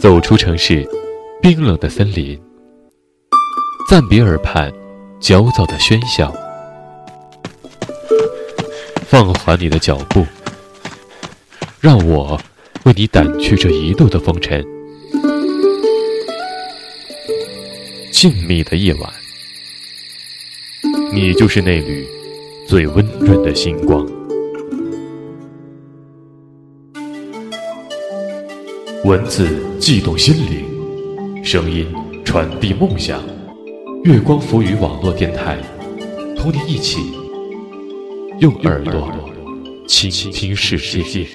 走出城市，冰冷的森林，暂别耳畔焦躁的喧嚣，放缓你的脚步，让我为你掸去这一路的风尘。静谧的夜晚，你就是那缕最温润的星光。文字悸动心灵，声音传递梦想。月光浮语网络电台，同你一起用耳朵倾听世界。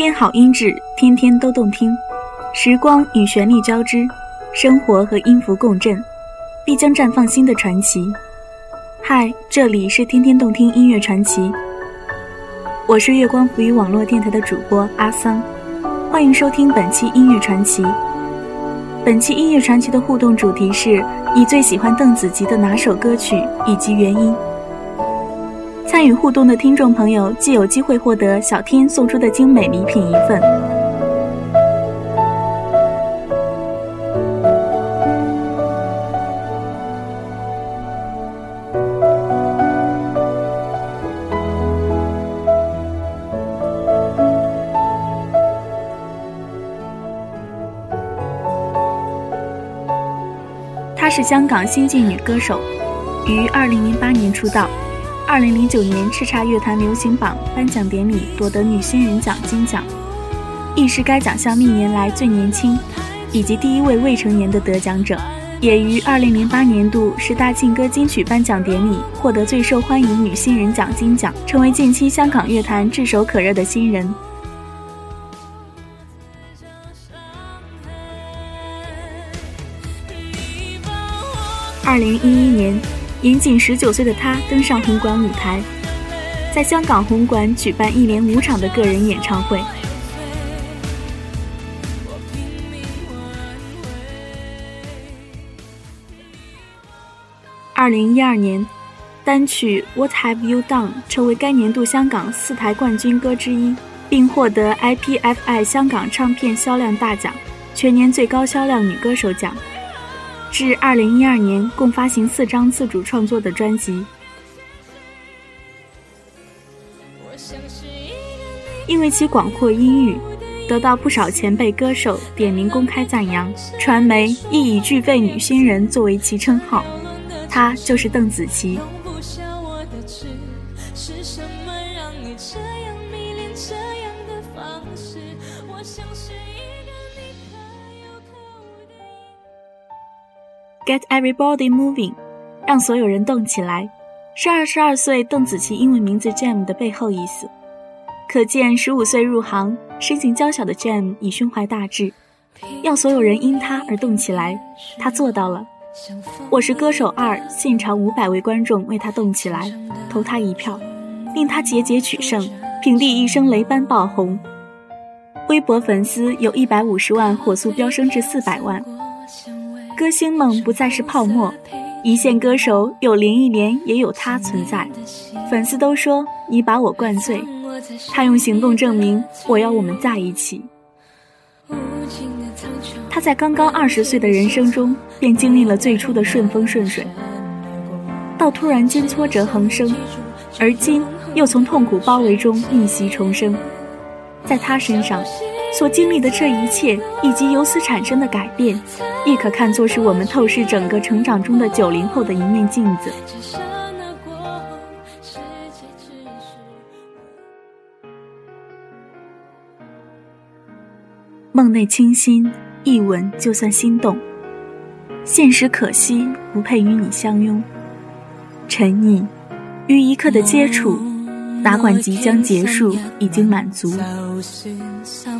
天好音质，天天都动听。时光与旋律交织，生活和音符共振，必将绽放新的传奇。嗨，这里是天天动听音乐传奇，我是月光浮语网络电台的主播阿桑，欢迎收听本期音乐传奇。本期音乐传奇的互动主题是你最喜欢邓紫棋的哪首歌曲以及原因。参与互动的听众朋友，既有机会获得小天送出的精美礼品一份。她是香港新晋女歌手，于二零零八年出道。二零零九年叱咤乐坛流行榜颁奖典礼夺得女新人奖金奖，亦是该奖项历年来最年轻以及第一位未成年的得奖者，也于二零零八年度十大劲歌金曲颁奖典礼获得最受欢迎女新人奖金奖，成为近期香港乐坛炙手可热的新人。二零一一年。年仅十九岁的他登上红馆舞台，在香港红馆举办一连五场的个人演唱会。二零一二年，单曲《What Have You Done》成为该年度香港四台冠军歌之一，并获得 IPFI 香港唱片销量大奖全年最高销量女歌手奖。至二零一二年，共发行四张自主创作的专辑。因为其广阔音域，得到不少前辈歌手点名公开赞扬，传媒亦以“具备女新人”作为其称号。她就是邓紫棋。Get everybody moving，让所有人动起来，是二十二岁邓紫棋英文名字 Jam 的背后意思。可见十五岁入行、身形娇小的 Jam 已胸怀大志，要所有人因她而动起来。她做到了。我是歌手二，现场五百位观众为她动起来，投她一票，令她节节取胜，平地一声雷般爆红。微博粉丝有一百五十万，火速飙升至四百万。歌星梦不再是泡沫，一线歌手有林忆莲，也有她存在。粉丝都说你把我灌醉，他用行动证明我要我们在一起。他在刚刚二十岁的人生中，便经历了最初的顺风顺水，到突然间挫折横生，而今又从痛苦包围中逆袭重生。在他身上。所经历的这一切，以及由此产生的改变，亦可看作是我们透视整个成长中的九零后的一面镜子。梦内清新，一吻就算心动；现实可惜，不配与你相拥。沉溺于一刻的接触。哪管即将结束，已经满足。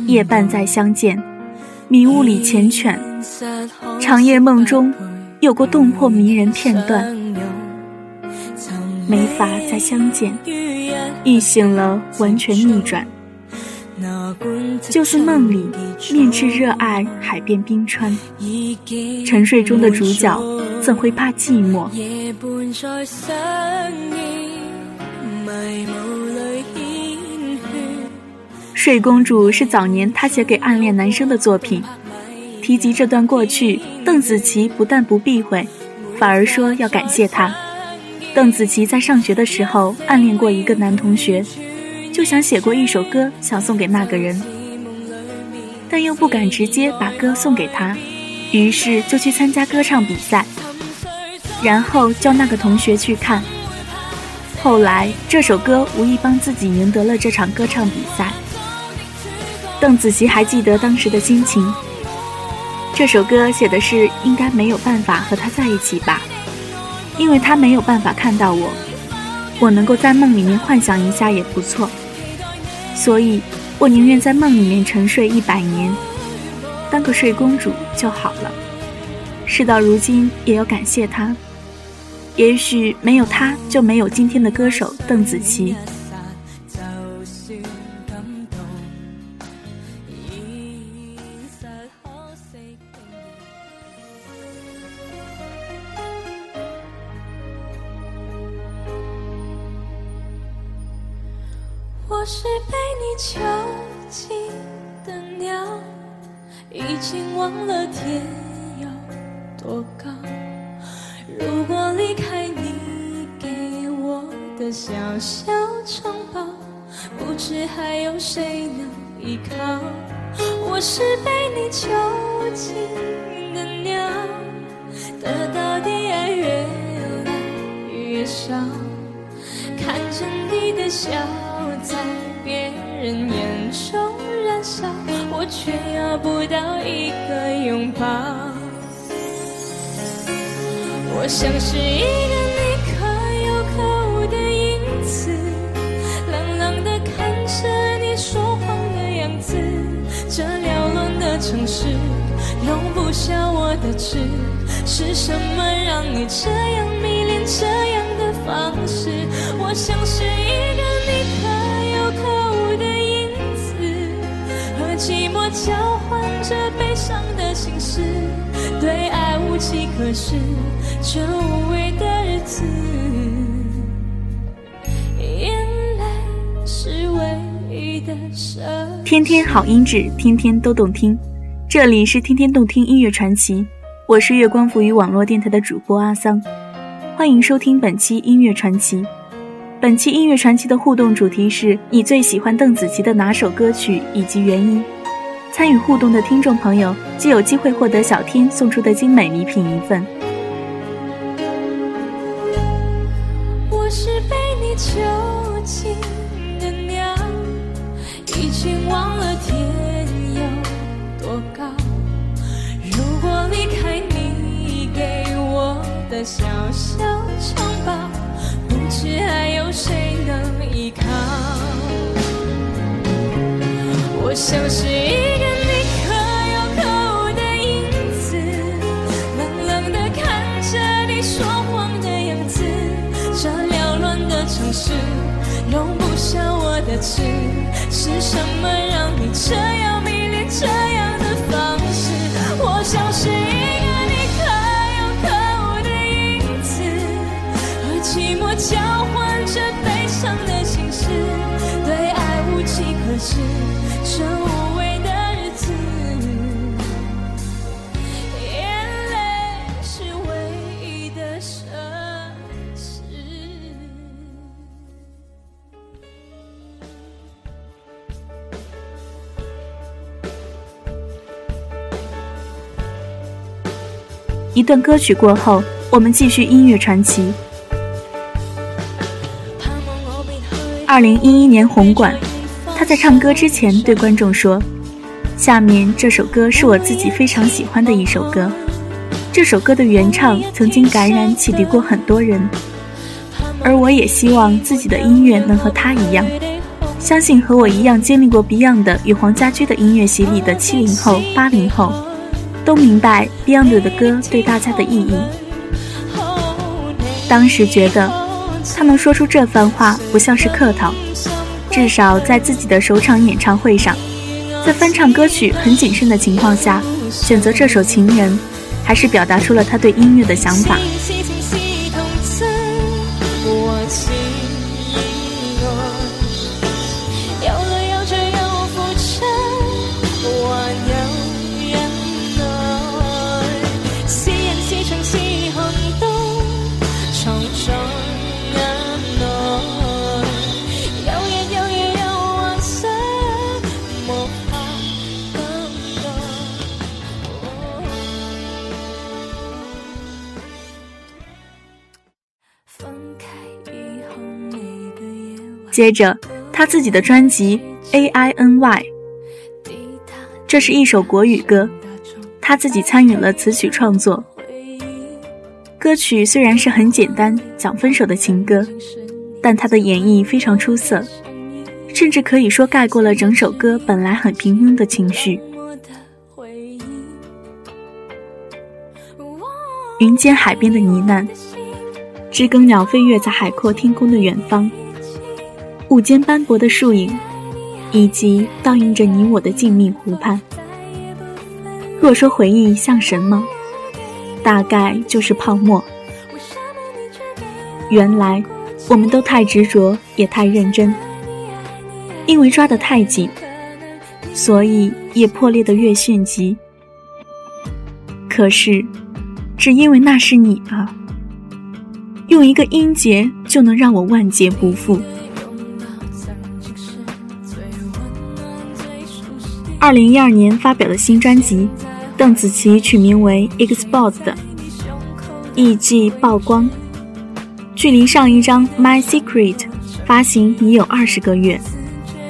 夜半再相见，迷雾里缱绻。长夜梦中，有过动魄迷人片段。没法再相见，一醒了完全逆转。就似梦里面赤热爱海边冰川，沉睡中的主角怎会怕寂寞？夜半再相见睡公主是早年她写给暗恋男生的作品。提及这段过去，邓紫棋不但不避讳，反而说要感谢他。邓紫棋在上学的时候暗恋过一个男同学，就想写过一首歌想送给那个人，但又不敢直接把歌送给他，于是就去参加歌唱比赛，然后叫那个同学去看。后来这首歌无意帮自己赢得了这场歌唱比赛。邓紫棋还记得当时的心情。这首歌写的是应该没有办法和他在一起吧，因为他没有办法看到我，我能够在梦里面幻想一下也不错，所以我宁愿在梦里面沉睡一百年，当个睡公主就好了。事到如今也要感谢他，也许没有他就没有今天的歌手邓紫棋。囚禁的鸟，已经忘了天有多高。如果离开你给我的小小城堡，不知还有谁能依靠。我是被你囚禁的鸟，得到的爱越来越少，看着你的笑。在别人眼中燃烧，我却要不到一个拥抱。我像是一个你可有可无的影子，冷冷的看着你说谎的样子。这缭乱的城市容不下我的痴，是什么让你这样迷恋这样方式？我像是一个你可有可无的影子，和。寂寞交换着悲伤的心事，对爱无计可施，这无味的日子，眼泪是唯一的。天天好音质，天天都动听。这里是天天动听音乐传奇，我是月光浮语网络电台的主播阿桑，欢迎收听本期音乐传奇。本期音乐传奇的互动主题是你最喜欢邓紫棋的哪首歌曲以及原因？参与互动的听众朋友就有机会获得小天送出的精美礼品一份。小小城堡。不知还有谁能依靠？我像是一个你可有可无的影子，冷冷的看着你说谎的样子。这缭乱的城市容不下我的痴，是什么让你这样迷恋这样这无味的日子，眼泪是唯一的奢侈。一段歌曲过后，我们继续音乐传奇。二零一一年红馆。他在唱歌之前对观众说：“下面这首歌是我自己非常喜欢的一首歌。这首歌的原唱曾经感染启迪过很多人，而我也希望自己的音乐能和他一样。相信和我一样经历过 Beyond 与黄家驹的音乐洗礼的七零后、八零后，都明白 Beyond 的歌对大家的意义。当时觉得他能说出这番话，不像是客套。至少在自己的首场演唱会上，在翻唱歌曲很谨慎的情况下，选择这首《情人》，还是表达出了他对音乐的想法。接着，他自己的专辑《A I N Y》，这是一首国语歌，他自己参与了词曲创作。歌曲虽然是很简单，讲分手的情歌，但他的演绎非常出色，甚至可以说盖过了整首歌本来很平庸的情绪。云间海边的呢喃，知更鸟飞跃在海阔天空的远方。雾间斑驳的树影，以及倒映着你我的静谧湖畔。若说回忆像什么，大概就是泡沫。原来我们都太执着，也太认真，因为抓得太紧，所以也破裂得越迅疾。可是，只因为那是你啊，用一个音节就能让我万劫不复。二零一二年发表的新专辑，邓紫棋取名为《Exposed》，意即曝光。距离上一张《My Secret》发行已有二十个月，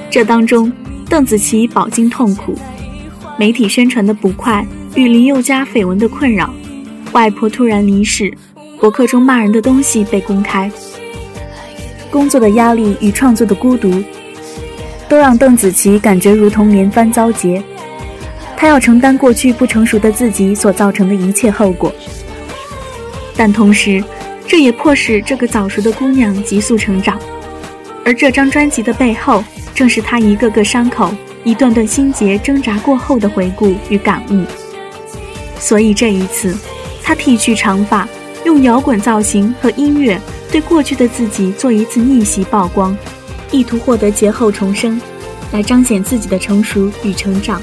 这当中，邓紫棋饱经痛苦，媒体宣传的不快与林宥嘉绯闻的困扰，外婆突然离世，博客中骂人的东西被公开，工作的压力与创作的孤独。都让邓紫棋感觉如同连番遭劫，她要承担过去不成熟的自己所造成的一切后果。但同时，这也迫使这个早熟的姑娘急速成长。而这张专辑的背后，正是她一个个伤口、一段段心结挣扎过后的回顾与感悟。所以这一次，她剃去长发，用摇滚造型和音乐，对过去的自己做一次逆袭曝光。意图获得劫后重生，来彰显自己的成熟与成长。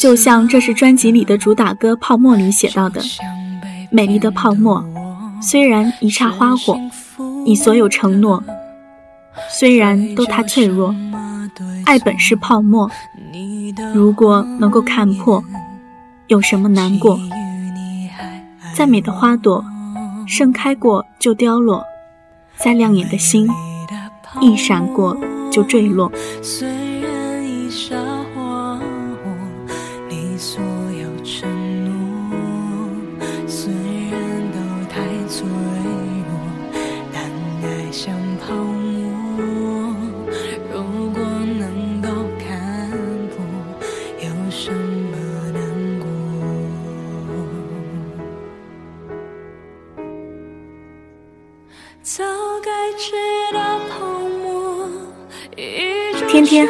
就像这是专辑里的主打歌《泡沫》里写到的：“美丽的泡沫，虽然一刹花火，你所有承诺，虽然都太脆弱，爱本是泡沫。”如果能够看破，有什么难过？再美的花朵，盛开过就凋落；再亮眼的星，一闪过就坠落。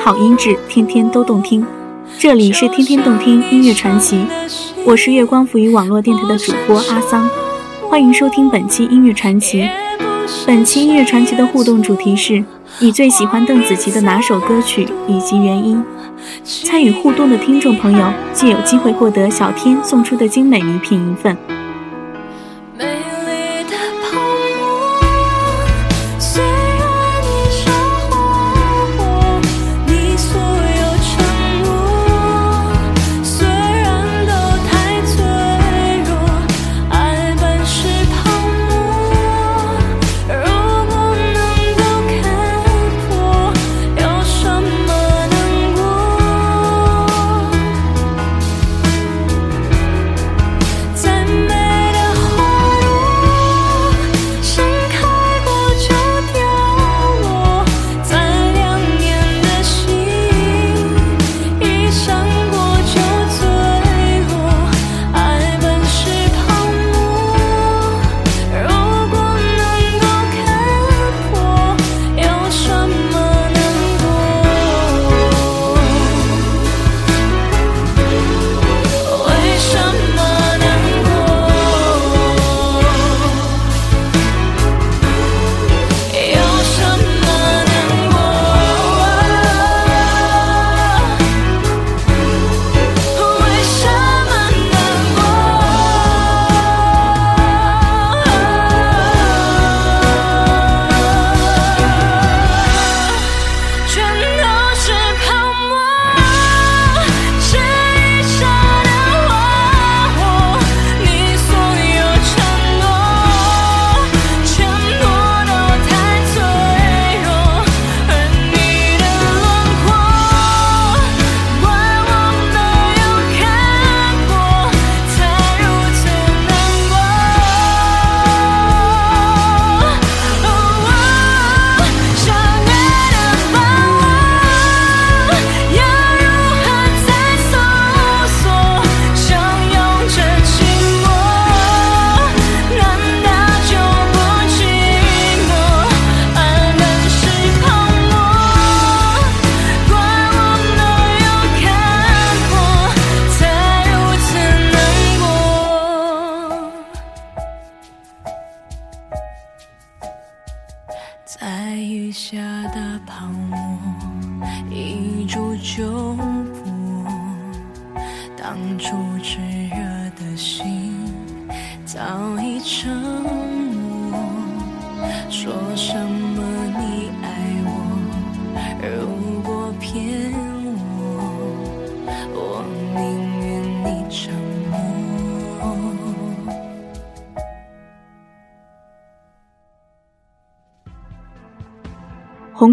好音质，天天都动听。这里是天天动听音乐传奇，我是月光浮语网络电台的主播阿桑，欢迎收听本期音乐传奇。本期音乐传奇的互动主题是你最喜欢邓紫棋的哪首歌曲以及原因？参与互动的听众朋友，既有机会获得小天送出的精美礼品一份。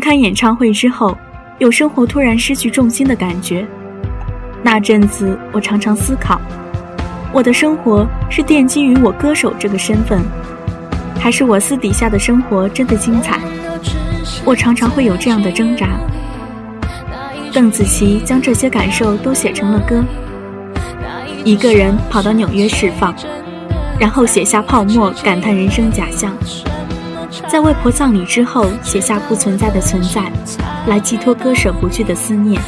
开演唱会之后，有生活突然失去重心的感觉。那阵子，我常常思考，我的生活是奠基于我歌手这个身份，还是我私底下的生活真的精彩？我常常会有这样的挣扎。邓紫棋将这些感受都写成了歌，一个人跑到纽约释放，然后写下泡沫，感叹人生假象。在外婆葬礼之后，写下不存在的存在，来寄托割舍不去的思念。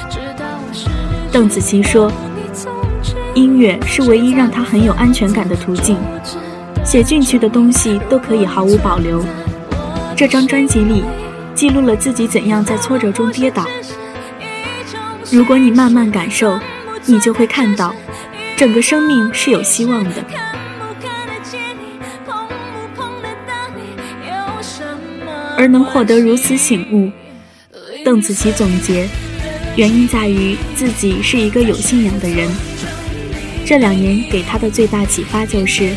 邓紫棋说：“音乐是唯一让她很有安全感的途径，写进去的东西都可以毫无保留。这张专辑里，记录了自己怎样在挫折中跌倒。如果你慢慢感受，你就会看到，整个生命是有希望的。”而能获得如此醒悟，邓紫棋总结，原因在于自己是一个有信仰的人。这两年给她的最大启发就是，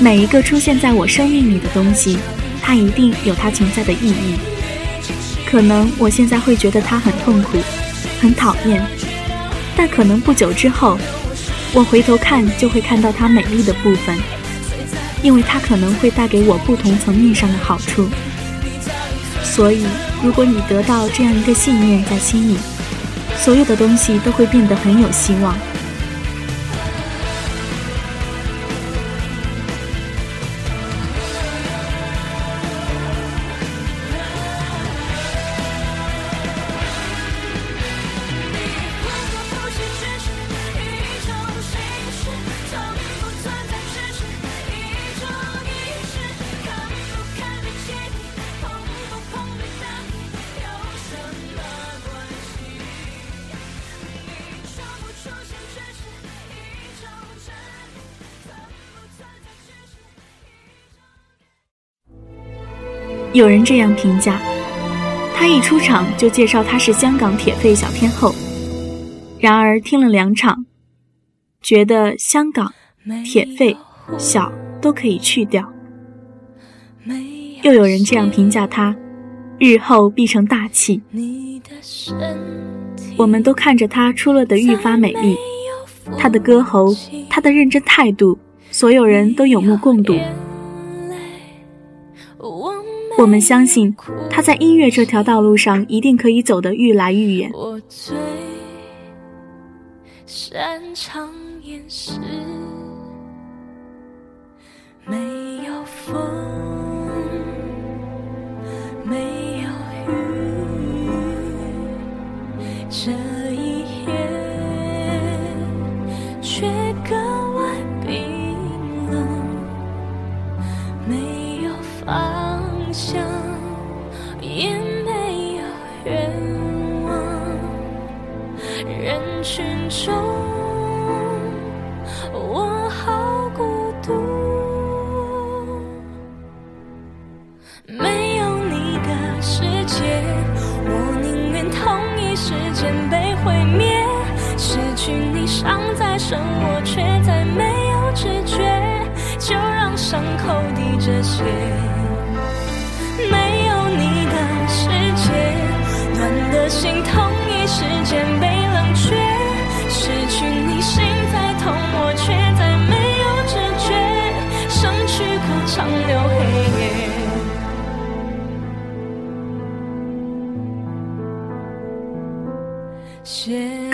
每一个出现在我生命里的东西，它一定有它存在的意义。可能我现在会觉得它很痛苦，很讨厌，但可能不久之后，我回头看就会看到它美丽的部分，因为它可能会带给我不同层面上的好处。所以，如果你得到这样一个信念在心里，所有的东西都会变得很有希望。有人这样评价，他一出场就介绍他是香港铁肺小天后。然而听了两场，觉得香港、铁肺、小都可以去掉。又有人这样评价他，日后必成大器。我们都看着他出落得愈发美丽，他的歌喉，他的认真态度，所有人都有目共睹。我们相信，他在音乐这条道路上一定可以走得愈来愈远。我最擅长掩饰，没有风，没有雨，这一夜却格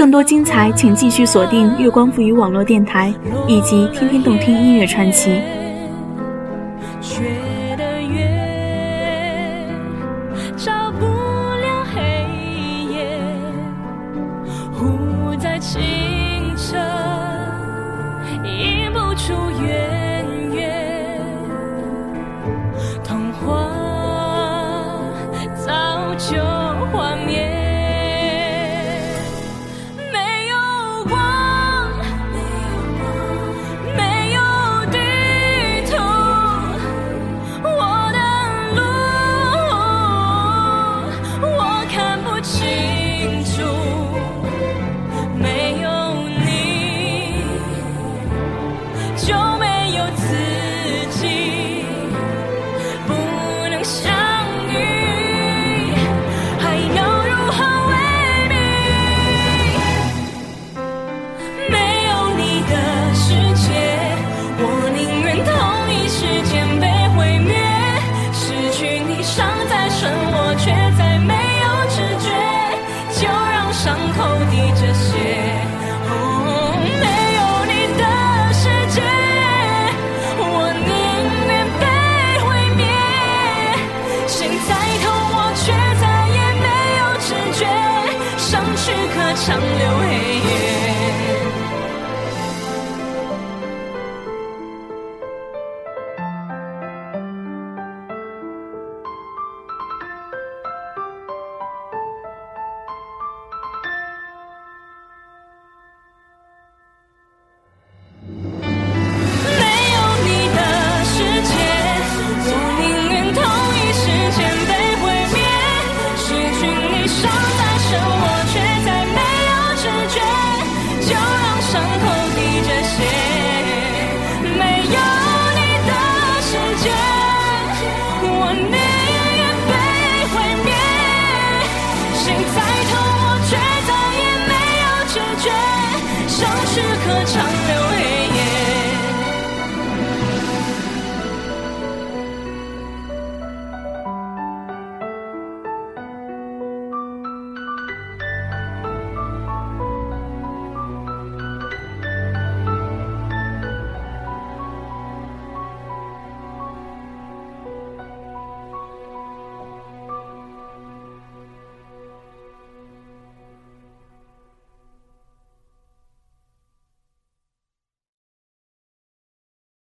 更多精彩，请继续锁定月光赋予网络电台以及天天动听音乐传奇。